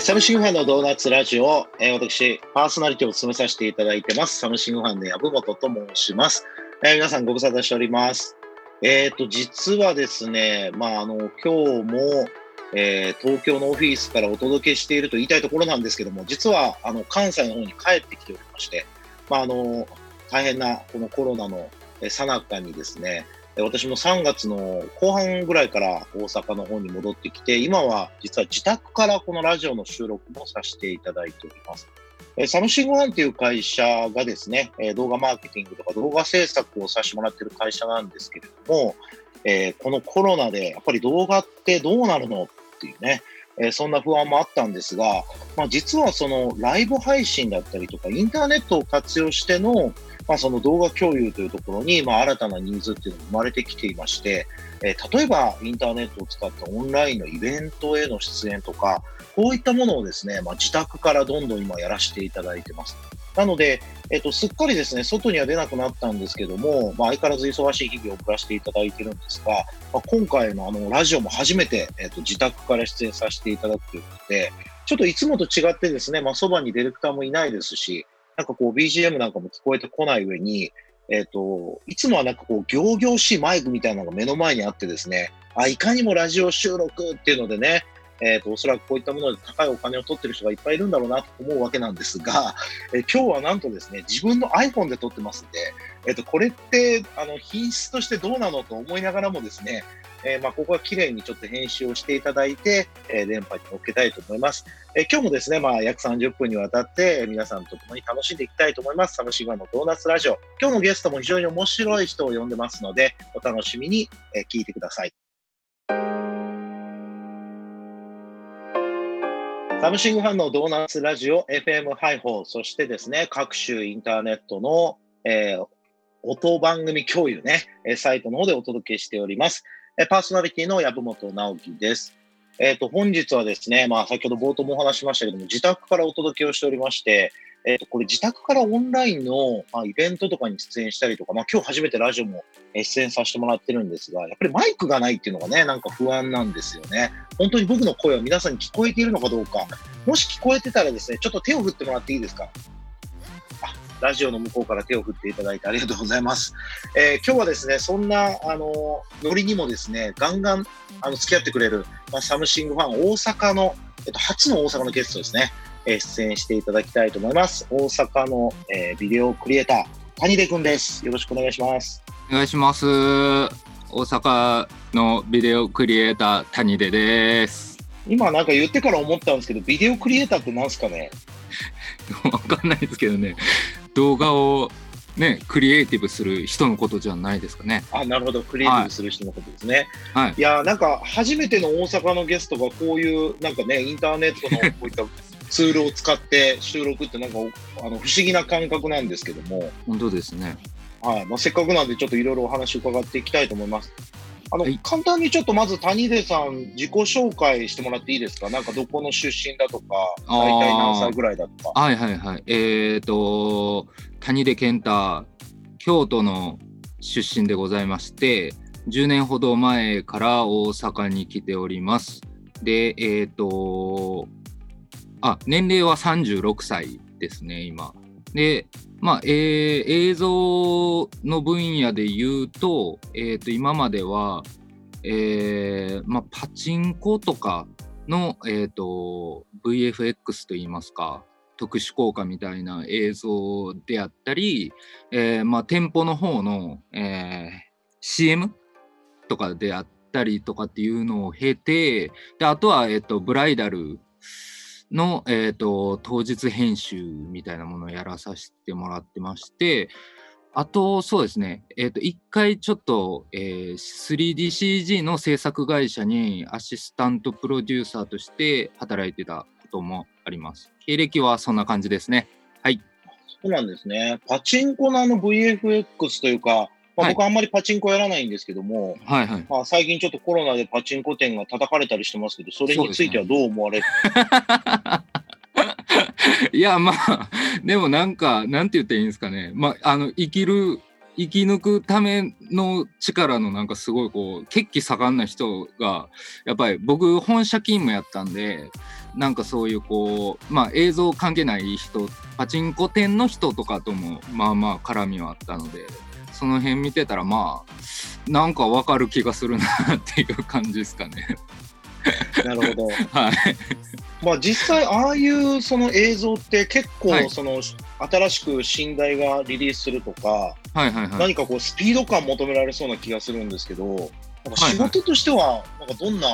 サムシングファンのドーナツラジオ、えー私、パーソナリティを務めさせていただいてます、サムシングファンの籔本と申します。えー皆さんご無沙汰しております。えっ、と、実はですね、まあ、あの、今日も、えー東京のオフィスからお届けしていると言いたいところなんですけども、実は、あの、関西の方に帰ってきておりまして、まあ、あの、大変な、このコロナのえー最中にですね、私も3月の後半ぐらいから大阪の方に戻ってきて、今は実は自宅からこのラジオの収録もさせていただいております。サムシングファンっていう会社がですね、動画マーケティングとか動画制作をさせてもらってる会社なんですけれども、えこのコロナでやっぱり動画ってどうなるのっていうね、えそんな不安もあったんですが、まあ、実はそのライブ配信だったりとか、インターネットを活用しての、まあ、その動画共有というところに、まあ、新たなニーズっていうのが生まれてきていまして、えー例えばインターネットを使ったオンラインのイベントへの出演とか、こういったものをですね、まあ、自宅からどんどん今やらせていただいてます。なので、えっと、すっかりですね、外には出なくなったんですけども、まあ、相変わらず忙しい日々を送らせていただいてるんですが、まあ、今回のあのラジオも初めて、えっと、自宅から出演させていただくということで、ちょっといつもと違ってですね、まあ、そばにディレクターもいないですし、なんかこう BGM なんかも聞こえてこない上に、えっ、と、いつもはなんかこう、行々しいマイクみたいなのが目の前にあってですね、あ、いかにもラジオ収録っていうのでね、えっ、と、おそらくこういったもので高いお金を取ってる人がいっぱいいるんだろうなと思うわけなんですが、えー今日はなんとですね、自分の iPhone で撮ってますんで、えっ、と、これって、あの、品質としてどうなのと思いながらもですね、えまあ、ここは綺麗にちょっと編集をしていただいて、え電波に乗っけたいと思います。え今日もですね、まあ、約30分にわたって、皆さんと共に楽しんでいきたいと思います。サムシグマのドーナツラジオ。今日のゲストも非常に面白い人を呼んでますので、お楽しみに、え聞いてください。サムシングファンのドーナツラジオ FM ハイホー、そしてですね、各種インターネットの、えー音番組共有ね、サイトの方でお届けしております。パーソナリティの籔本直樹です。えっ、と、本日はですね、まあ、先ほど冒頭もお話ししましたけども、自宅からお届けをしておりまして、えっ、と、これ自宅からオンラインの、まあ、イベントとかに出演したりとか、まあ、今日初めてラジオも出演させてもらってるんですが、やっぱりマイクがないっていうのがね、なんか不安なんですよね。本当に僕の声は皆さんに聞こえているのかどうか、もし聞こえてたらですね、ちょっと手を振ってもらっていいですか？ラジオの向こうから手を振っていただいてありがとうございます。えー今日はですね、そんな、あの、ノリにもですね、ガンガン、あの、付き合ってくれる、まあ、サムシングファン、大阪の、えっと、初の大阪のゲストですね、出演していただきたいと思います。大阪の、えービデオクリエイター、谷出くんです。よろしくお願いします。お願いします。大阪のビデオクリエイター谷出です。今なんか言ってから思ったんですけど、ビデオクリエイターって何すかね？わかんないですけどね、動画をねクリエイティブする人のことじゃないですかね。あ、なるほど。クリエイティブする人のことですね。はい。いやーなんか初めての大阪のゲストがこういうなんかねインターネットのこういったツールを使って収録ってなんかあの不思議な感覚なんですけども、本当ですね。はいまあ、せっかくなんでちょっといろいろお話伺っていきたいと思います。あの、はい簡単にちょっとまず谷出さん自己紹介してもらっていいですか？なんかどこの出身だとか大体何歳ぐらいだとか。はいはいはい。えっ、と谷出健太京都の出身でございまして、10年ほど前から大阪に来ております。で、えっ、とあ年齢は36歳ですね今。でまあ、えー映像の分野で言うと,、えー、と今までは、えーまあ、パチンコとかの、えー、と VFX といいますか特殊効果みたいな映像であったり、えーまあ、店舗の方の、えー CM とかであったりとかっていうのを経てであとは、えー、とブライダルの、えー、と当日編集みたいなものをやらさせてもらってましてあとそうですね、えー、と一回ちょっと、えー 3DCG の制作会社にアシスタントプロデューサーとして働いてたこともあります。経歴はそんな感じですね。はい。そうなんですね。パチンコのあの VFX というか、まあ、はい。僕あんまりパチンコやらないんですけども、はいはい。まあ、最近ちょっとコロナでパチンコ店が叩かれたりしてますけど、それについてはどう思われる？いやまあでもなんかなんて言ったらいいんですかね。まああの生きる生き抜くための力のなんかすごいこう血気盛んな人がやっぱり僕本社勤務やったんでなんかそういうこうまあ映像関係ない人パチンコ店の人とかともまあまあ絡みはあったのでその辺見てたらまあなんかわかる気がするなっていう感じですかね。なるほど。はい。まあ実際ああいうその映像って結はい構その新しく寝台がリリースするとか、はいはいはい。何かこうスピード感求められそうな気がするんですけど、なんか仕事としてはなんかどんな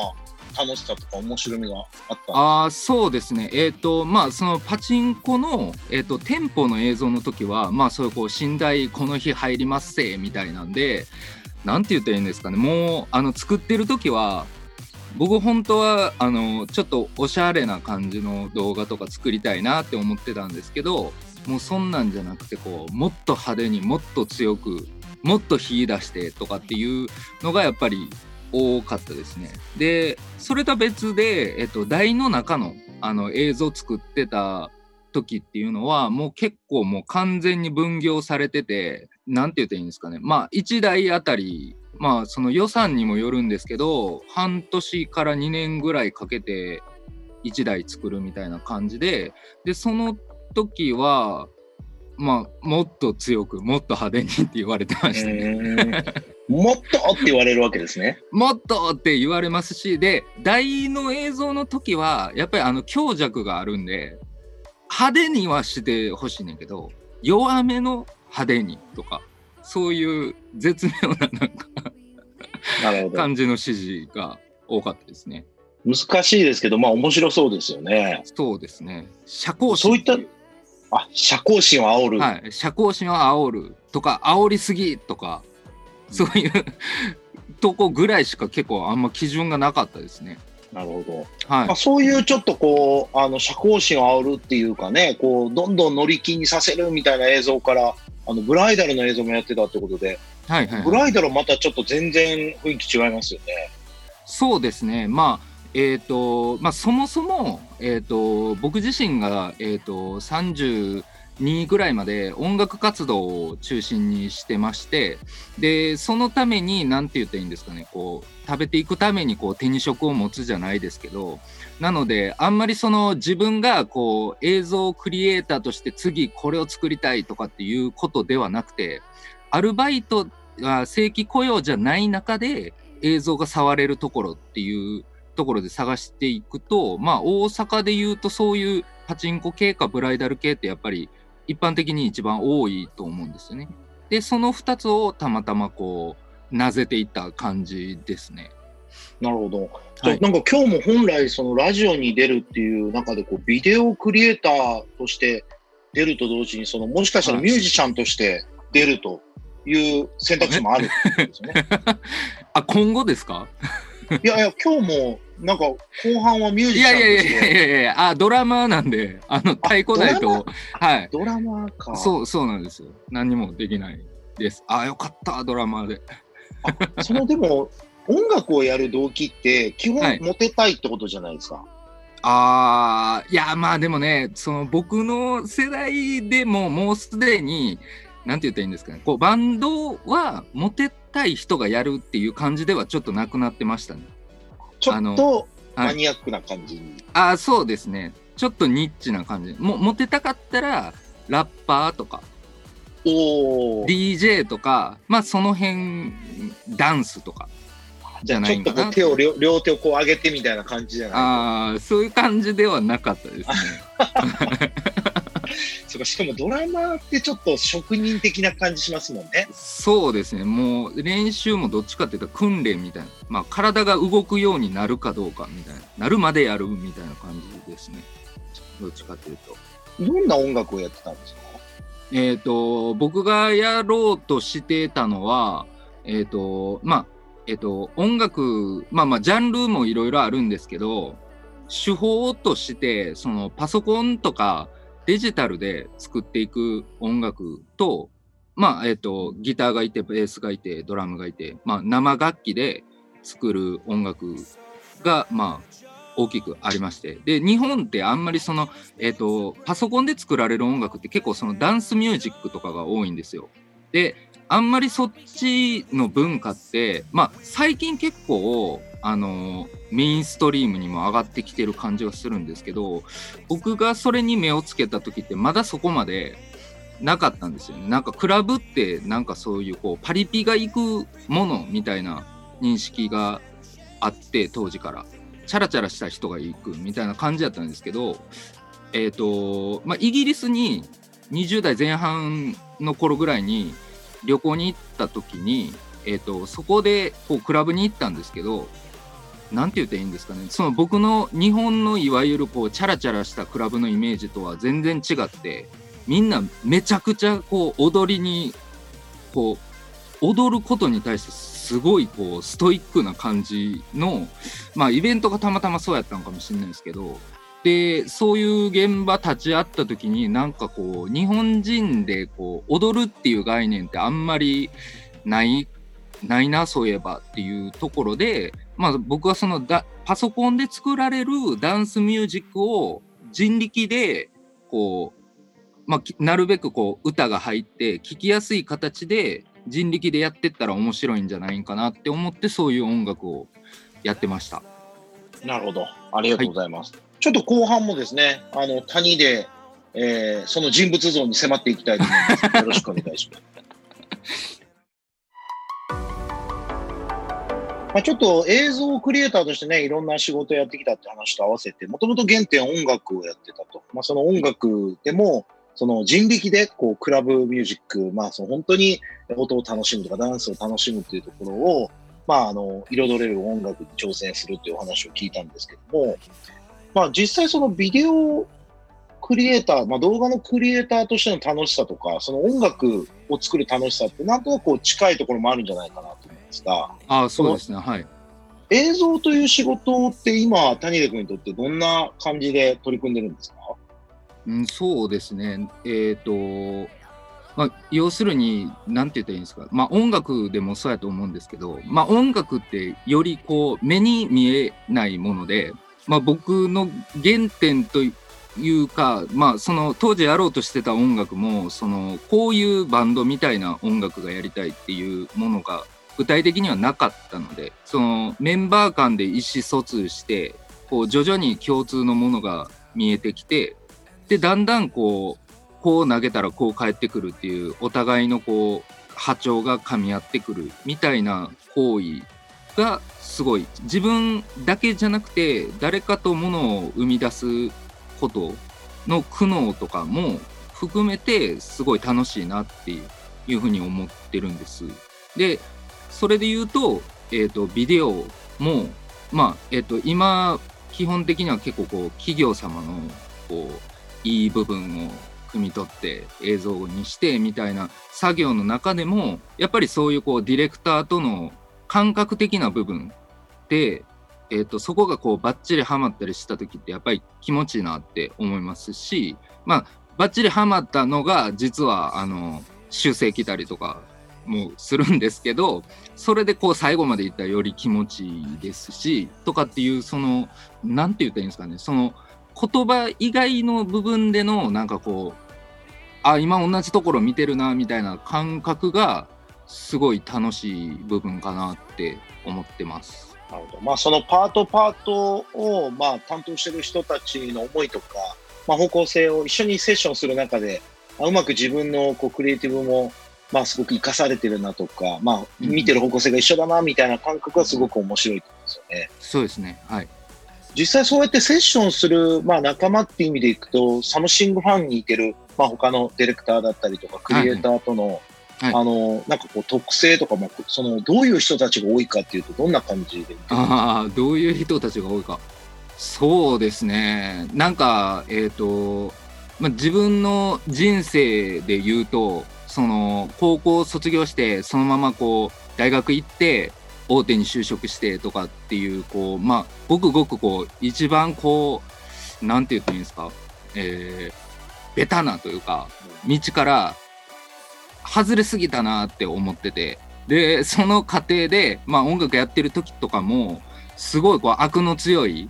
楽しさとか面白みがあった。あそうですね。えっ、とまあそのパチンコの、えー、と店舗の映像の時はまあそういうこう寝台この日入りますせみたいなんでなんて言ったらいいんですかね。もうあの作ってる時は僕本当はあのちょっとおしゃれな感じの動画とか作りたいなって思ってたんですけどもうそんなんじゃなくてこうもっと派手にもっと強くもっと火出してとかっていうのがやっぱり多かったですね。でそれとは別で、えっと、台の中のあの映像作ってた時っていうのはもう結構もう完全に分業されてて何て言ったらいいんですかねまあ1台あたりまあその予算にもよるんですけど半年から2年ぐらいかけて1台作るみたいな感じででその時はまあもっと強くもっと派手にって言われてましたね。もっとって言われるわけですね。もっとって言われますしで台の映像の時はやっぱりあの強弱があるんで派手にはしてほしいねんけど弱めの派手にとかそういう絶妙ななんか。感じの指示が多かったですね。難しいですけど、まあ面白そうですよね。そうですね。社交そういったあ、社交心を煽る。はい、社交心を煽るとか煽りすぎとかそういう とこぐらいしか結構あんま基準がなかったですね。なるほど。はいまあ、そういうちょっとこう、あの、社交心を煽るっていうかね、こう、どんどん乗り気にさせるみたいな映像から、あの、ブライダルの映像もやってたってことで、はいはいはいブライダルはまたちょっと全然雰囲気違いますよね。そうですね、まあ、えーとまあ、そもそも、えー、と僕自身が、えー、と32ぐらいまで音楽活動を中心にしてましてでそのために何て言ったらいいんですかねこう食べていくためにこう手に職を持つじゃないですけどなのであんまりその自分がこう映像クリエイターとして次これを作りたいとかっていうことではなくてアルバイトが正規雇用じゃない中で映像が触れるところっていうところで探していくとまあ大阪で言うとそういうパチンコ系かブライダル系ってやっぱり一般的に一番多いと思うんですよね。でその2つをたまたまこうなぜていった感じですね。なるほど。はいなんか今日も本来そのラジオに出るっていう中でこうビデオクリエイターとして出ると同時にそのもしかしたらはいミュージシャンとして出るという選択肢もあるってことですよね。あ今後ですか？いやいや今日もなんか後半はミューいジシャンとやいやいやいやいやいやあドラマーなんであの太鼓台とはい。ドラマーか。そうそうなんですよ。何にもできないです。あよかったドラマーでそのでも音楽をやる動機って基本はいモテたいってことじゃないですか。あーいやまあでもねその僕の世代でももうすでになんて言ったらいいんですかね。こうバンドはモテたい人がやるっていう感じではちょっとなくなってましたね。ちょあのっとはいマニアックな感じに。ああそうですねちょっとニッチな感じもモテたかったらラッパーとかおお。DJ とかまあその辺ダンスとかじゃなちょっいんかなとこう手を両両手をこう上げてみたいな感じじゃないああそういう感じではなかったですね。そうかしかもドラマーってちょっと職人的な感じしますもんね。そうですね。もう練習もどっちかっていうと訓練みたいな、まあ、体が動くようになるかどうかみたいな。なるまでやるみたいな感じですね。どっちかというと。どんな音楽をやってたんですか？えっ、と僕がやろうとしてたのはえっ、とまあえっ、と音楽まあまあジャンルもいろいろあるんですけど手法としてそのパソコンとかデジタルで作っていく音楽とまあえっ、とギターがいてベースがいてドラムがいてまあ生楽器で作る音楽がまあ大きくありましてで日本ってあんまりそのえっ、と、パソコンで作られる音楽って結構そのダンスミュージックとかが多いんですよ。で、あんまりそっちの文化ってまあ最近結構あのメインストリームにも上がってきてる感じがするんですけど僕がそれに目をつけた時ってまだそこまでなかったんですよね。なんかクラブってなんかそういうこうパリピが行くものみたいな認識があって当時から。チャラチャラした人が行くみたいな感じだったんですけどえっ、ー、とまあイギリスに20代前半の頃ぐらいに旅行に行った時に、えーと、そこでこうクラブに行ったんですけど何て言っていいんですかね。その僕の日本のいわゆるこうチャラチャラしたクラブのイメージとは全然違ってみんなめちゃくちゃこう踊りにこう踊ることに対してすごいこうストイックな感じのまあイベントがたまたまそうやったのかもしれないですけどでそういう現場立ち会った時になんかこう日本人でこう踊るっていう概念ってあんまりないないなそういえばっていうところで、まあ、僕はそのだパソコンで作られるダンスミュージックを人力でこう、まあ、なるべくこう歌が入って聴きやすい形で人力でやってったら面白いんじゃないかなって思ってそういう音楽をやってました。なるほど。ありがとうございます。はいちょっと後半もですね、あの、谷で、えー、その人物像に迫っていきたいと思います。よろしくお願いします。まあ、ちょっと映像クリエイターとしてね、いろんな仕事をやってきたって話と合わせて、もともと原点音楽をやってたと。まあ、その音楽でも、その人力でこうクラブミュージック、まあ、その本当に音を楽しむとかダンスを楽しむっていうところを、まあ、あの彩れる音楽に挑戦するというお話を聞いたんですけども、まあ、実際そのビデオクリエイター、まあ、動画のクリエイターとしての楽しさとか、その音楽を作る楽しさって、なんとなくこう近いところもあるんじゃないかなとですが、あそうですね、はい。映像という仕事って今、谷出君にとってどんな感じで取り組んでるんですか？うん、そうですね。えっ、ー、と、まあ、要するに、なんて言ったらいいんですか、まあ、音楽でもそうやと思うんですけど、まあ、音楽ってよりこう目に見えないもので、まあ、僕の原点というか、まあ、その当時やろうとしてた音楽もそのこういうバンドみたいな音楽がやりたいっていうものが具体的にはなかったのでそのメンバー間で意思疎通してこう徐々に共通のものが見えてきてでだんだんこうこう投げたらこう返ってくるっていうお互いのこう波長が噛み合ってくるみたいな行為がすごい自分だけじゃなくて誰かとものを生み出すことの苦悩とかも含めてすごい楽しいなっていうふうに思ってるんです。でそれで言うと,、えーと、ビデオもまあえっ、ー、と今基本的には結構こう企業様のこういい部分を汲み取って映像にしてみたいな作業の中でもやっぱりそういうこうディレクターとの感覚的な部分で、えーと、そこがこうバッチリハマったりした時ってやっぱり気持ちいいなって思いますしまあバッチリハマったのが実はあの修正来たりとかもするんですけどそれでこう最後までいったらより気持ちいいですしとかっていうその何て言ったらいいんですかねその言葉以外の部分でのなんかこうあ今同じところ見てるなみたいな感覚がすごい楽しい部分かなって思ってます。なるほど。まあ、そのパートパートを、まあ、担当してる人たちの思いとか、まあ、方向性を一緒にセッションする中でま、うまく自分のこうクリエイティブも、まあ、すごく生かされてるなとか、まあ、見てる方向性が一緒だなみたいな感覚がすごく面白いですよね。そうですね。はい。実際そうやってセッションする、まあ、仲間っていう意味でいくと、サムシングファンにいてる、まあ、他のディレクターだったりとか、クリエイターとの、はいはい、あのなんかこう特性とかもそのどういう人たちが多いかっていうとどんな感じでああどういう人たちが多いかそうですねなんかえっ、ー、と、まあ、自分の人生で言うとその高校卒業してそのままこう大学行って大手に就職してとかっていうこうまあごくごくこう一番こうなんて言っていいんですかえー、ベタなというか道から外れすぎたなって思っててでその過程で、まあ、音楽やってる時とかもすごいこう悪の強い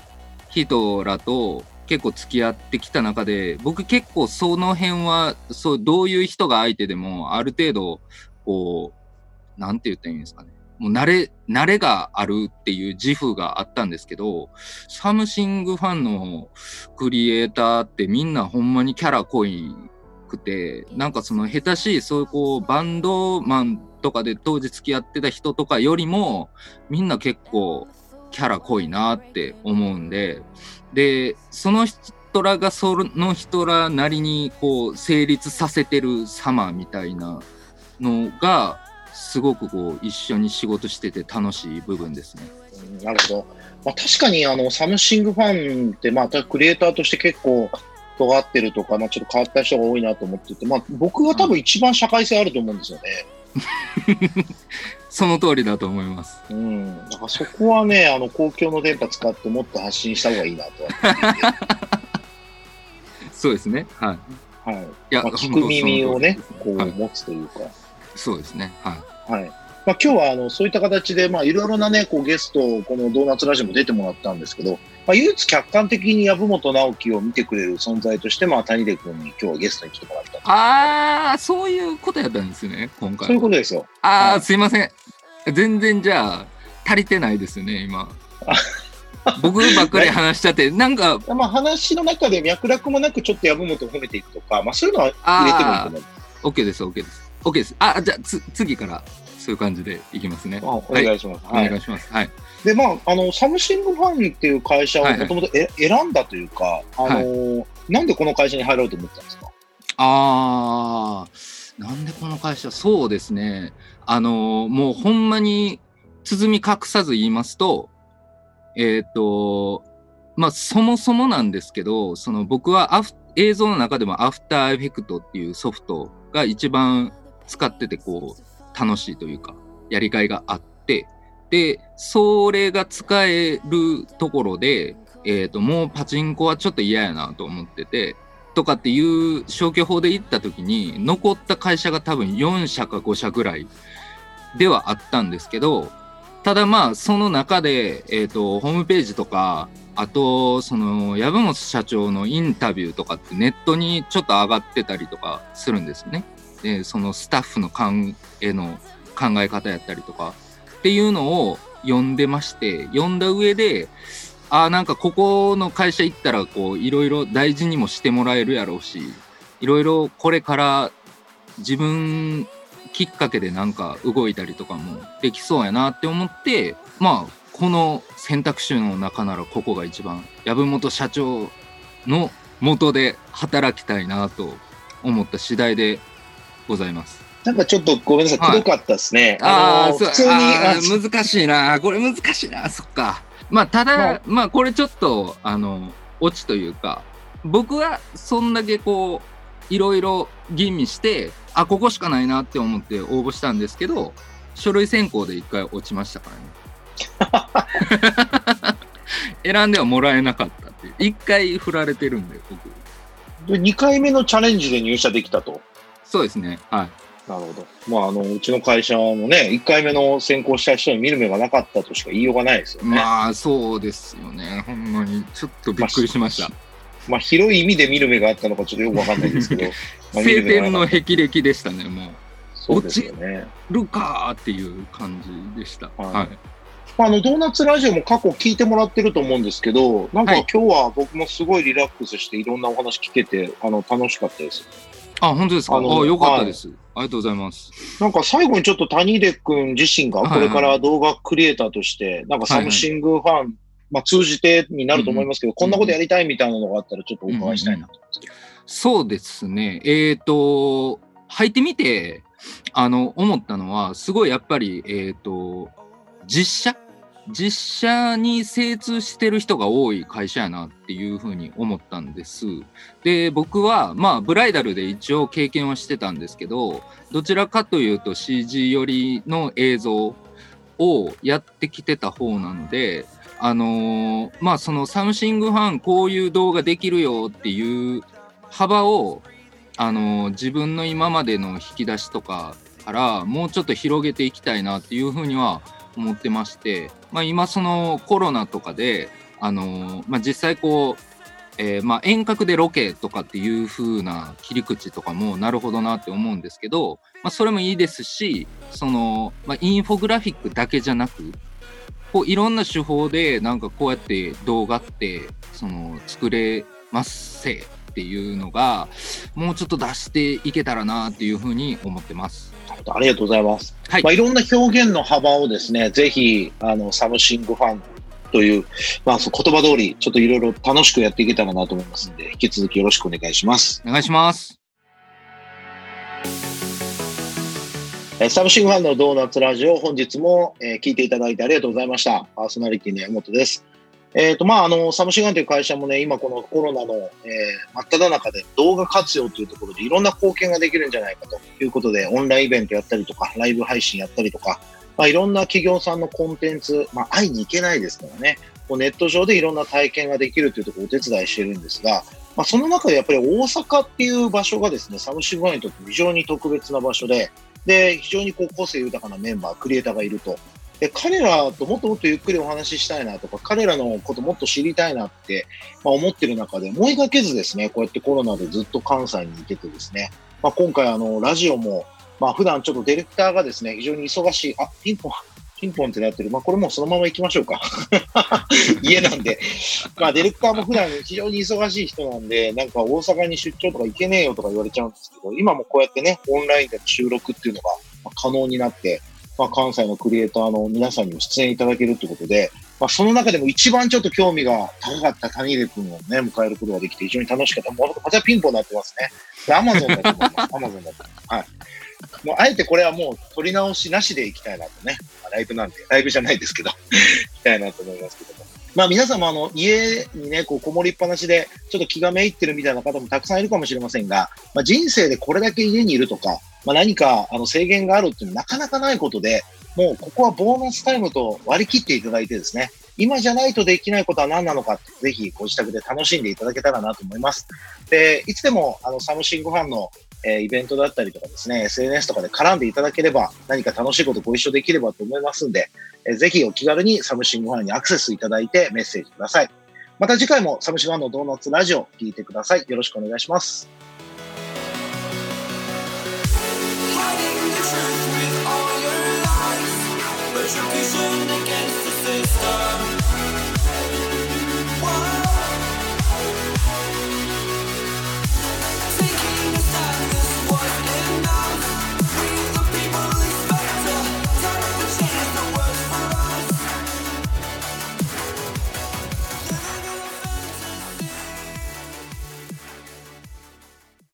人らと結構付き合ってきた中で僕結構その辺はそうどういう人が相手でもある程度こう、なんて言ったらいいんですかね。もう慣れ、慣れがあるっていう自負があったんですけど、サムシングファンのクリエイターってみんなほんまにキャラ濃いくて、なんかその下手しい、そういうこうバンドマンとかで当時付き合ってた人とかよりも、みんな結構キャラ濃いなって思うんで、で、その人らがその人らなりにこう成立させてる様みたいなのが、すごくこう一緒に仕事してて楽しい部分ですね。なるほど。まあ、確かにあのサムシングファンって、まあ、クリエイターとして結構尖ってるとか、まあ、ちょっと変わった人が多いなと思ってて、まあ、僕は多分一番社会性あると思うんですよね。その通りだと思います。うん。だからそこはね、あの公共の電波使ってもっと発信した方がいいなと。そうですね。はい。はい。いや、まあ、聞く耳をね、こうはい持つというか。そうですね。はい。はい。まあ、今日はあのそういった形で、まあ、いろいろなね、こうゲスト、このドーナツラジオも出てもらったんですけど、まあ、唯一客観的に籔本直樹を見てくれる存在として、まあ、谷出君に今日はゲストに来てもらったと。ああ、そういうことやったんですね、今回。そういうことですよ。ああ、はいすいません。全然じゃあ、足りてないですね、今。僕ばっかり話しちゃって、なんか、まあ、話の中で脈絡もなくちょっと籔本を褒めていくとか、まあ、そういうのは入れてもいいと思います。OK です、OK です。OK です。あ、じゃあ、つ次から、そういう感じでいきますね。あお願いします。おはい願いします。はい。で、まあ、あの、サムシングファンっていう会社をもともとえ選んだというか、あのーなんでこの会社に入ろうと思ったんですか？あー、なんでこの会社、そうですね。あのーもうほんまに包み隠さず言いますと、えっ、と、まあ、そもそもなんですけど、その僕はアフ映像の中でもアフターエフェクトっていうソフトが一番使っててこう楽しいというか、やりがいがあって、で、それが使えるところで、えっ、と、もうパチンコはちょっと嫌やなと思ってて、とかっていう消去法で行った時に残った会社が多分4社か5社ぐらいではあったんですけどただまあその中で、えー、とホームページとかあとその籔本社長のインタビューとかってネットにちょっと上がってたりとかするんですよね。でそのスタッフの考えの考え方やったりとかっていうのを読んでまして読んだ上であーなんかここの会社行ったらこういろいろ大事にもしてもらえるやろうしいろいろこれから自分きっかけでなんか動いたりとかもできそうやなって思ってまあこの選択肢の中ならここが一番籔本社長の元で働きたいなと思った次第でございます。なんかちょっとごめんなさい、はいくどかったですね。ああ、そうの普通に、難しいな。これ難しいな。そっか。まあ、ただ、ままあ、あこれちょっと、あの、オチというか、僕はそんだけこう、いろいろ吟味して、あ、ここしかないなって思って応募したんですけど、書類選考で一回落ちましたからね。選んではもらえなかったっていう。一回振られてるんで、僕。で2回目のチャレンジで入社できたと。そうですね。はい。なるほど。まあ、あの、うちの会社もね、1回目の選考した人に見る目がなかったとしか言いようがないですよね。まあ、そうですよね。ほんまに、ちょっとびっくりしました。まあ、広い意味で見る目があったのかちょっとよくわかんないですけど。まあ見晴天の霹靂でしたね、もう。そうですよね。るかーっていう感じでした。はいはい。まあ、あの、ドーナツラジオも過去聞いてもらってると思うんですけど、なんかはい今日は僕もすごいリラックスしていろんなお話聞けて、あの、楽しかったです。あ、本当ですか？あよかったです、ありがとうございます。なんか最後にちょっと谷出君自身がはいこれから動画クリエイターとして、なんかサムシングファン、まあ通じてになると思いますけど、こんなことやりたいみたいなのがあったらちょっとお伺いしたいなと思うんですけど。そうですね。えっ、と、履いてみて、あの、思ったのは、すごいやっぱり、えっ、と、実写実写に精通してる人が多い会社やなっていうふうに思ったんです。で、僕は、まあ、ブライダルで一応経験はしてたんですけど、どちらかというと CG 寄りの映像をやってきてた方なので、あのーまあ、そのサムシングファン、こういう動画できるよっていう幅を、あのー自分の今までの引き出しとかからもうちょっと広げていきたいなっていうふうには思ってまして、まあ、今そのコロナとかで、あのーまあ、実際こうえー、まあ、遠隔でロケとかっていう風な切り口とかもなるほどなって思うんですけど、まあ、それもいいですしその、ま、インフォグラフィックだけじゃなくこういろんな手法でなんかこうやって動画ってその作れますせ。っていうのがもうちょっと出していけたらなっていうふうに思ってます。ありがとうございます。はい、まあ、いろんな表現の幅をですね、ぜひあのサムシングファンという、まあ、その言葉通り、ちょっといろいろ楽しくやっていけたらなと思いますので、引き続きよろしくお願いします。お願いします。サムシングファンのドーナツラジオ、本日も、えー、聞いていただいてありがとうございました。パーソナリティの山本です。えっ、ー、と、まあ、あの、サムシガンという会社もね、今このコロナの、えー、真っ只中で動画活用というところでいろんな貢献ができるんじゃないかということで、オンラインイベントやったりとか、ライブ配信やったりとか、まあ、いろんな企業さんのコンテンツ、まあ、会いに行けないですからね、こうネット上でいろんな体験ができるというところをお手伝いしてるんですが、まあ、その中でやっぱり大阪っていう場所がですね、サムシガンにとって非常に特別な場所で、で、非常にこう個性豊かなメンバー、クリエイターがいると。で、彼らともっともっとゆっくりお話ししたいなとか、彼らのこともっと知りたいなって、まあ、思ってる中で、思いがけずですね、こうやってコロナでずっと関西に行けてですね、まあ、今回あの、ラジオも、まあ、普段ちょっとディレクターがですね、非常に忙しい、あ、ピンポン、ピンポンってなってる。まあ、これもそのまま行きましょうか。家なんで。まあ、ディレクターも普段非常に忙しい人なんで、なんか大阪に出張とか行けねえよとか言われちゃうんですけど、今もこうやってね、オンラインで収録っていうのが可能になって、まあ、関西のクリエイターの皆さんにも出演いただけるということで、まあ、その中でも一番ちょっと興味が高かった谷出君をね、迎えることができて非常に楽しかった。もう、またピンポンになってますね。アマゾンだと思います。アマゾンだと。はい。もう、あえてこれはもう取り直しなしでいきたいなとね。まあ、ライブなんで、ライブじゃないですけど、いきたいなと思いますけども。まあ皆さんもあの家にね、こうこもりっぱなしでちょっと気がめいってるみたいな方もたくさんいるかもしれませんが、まあ、人生でこれだけ家にいるとか、まあ、何かあの制限があるっていうのはなかなかないことで、もうここはボーナスタイムと割り切っていただいてですね、今じゃないとできないことは何なのか、ぜひご自宅で楽しんでいただけたらなと思います。で、いつでもあのサムシングファンのえイベントだったりとかですね、SNS とかで絡んでいただければ、何か楽しいことご一緒できればと思いますんで、えぜひお気軽にサムシングファンにアクセスいただいてメッセージください。また次回もサムシングファンのドーナツラジオ聞いてください。よろしくお願いします。truth with all your lies, but you're against the system.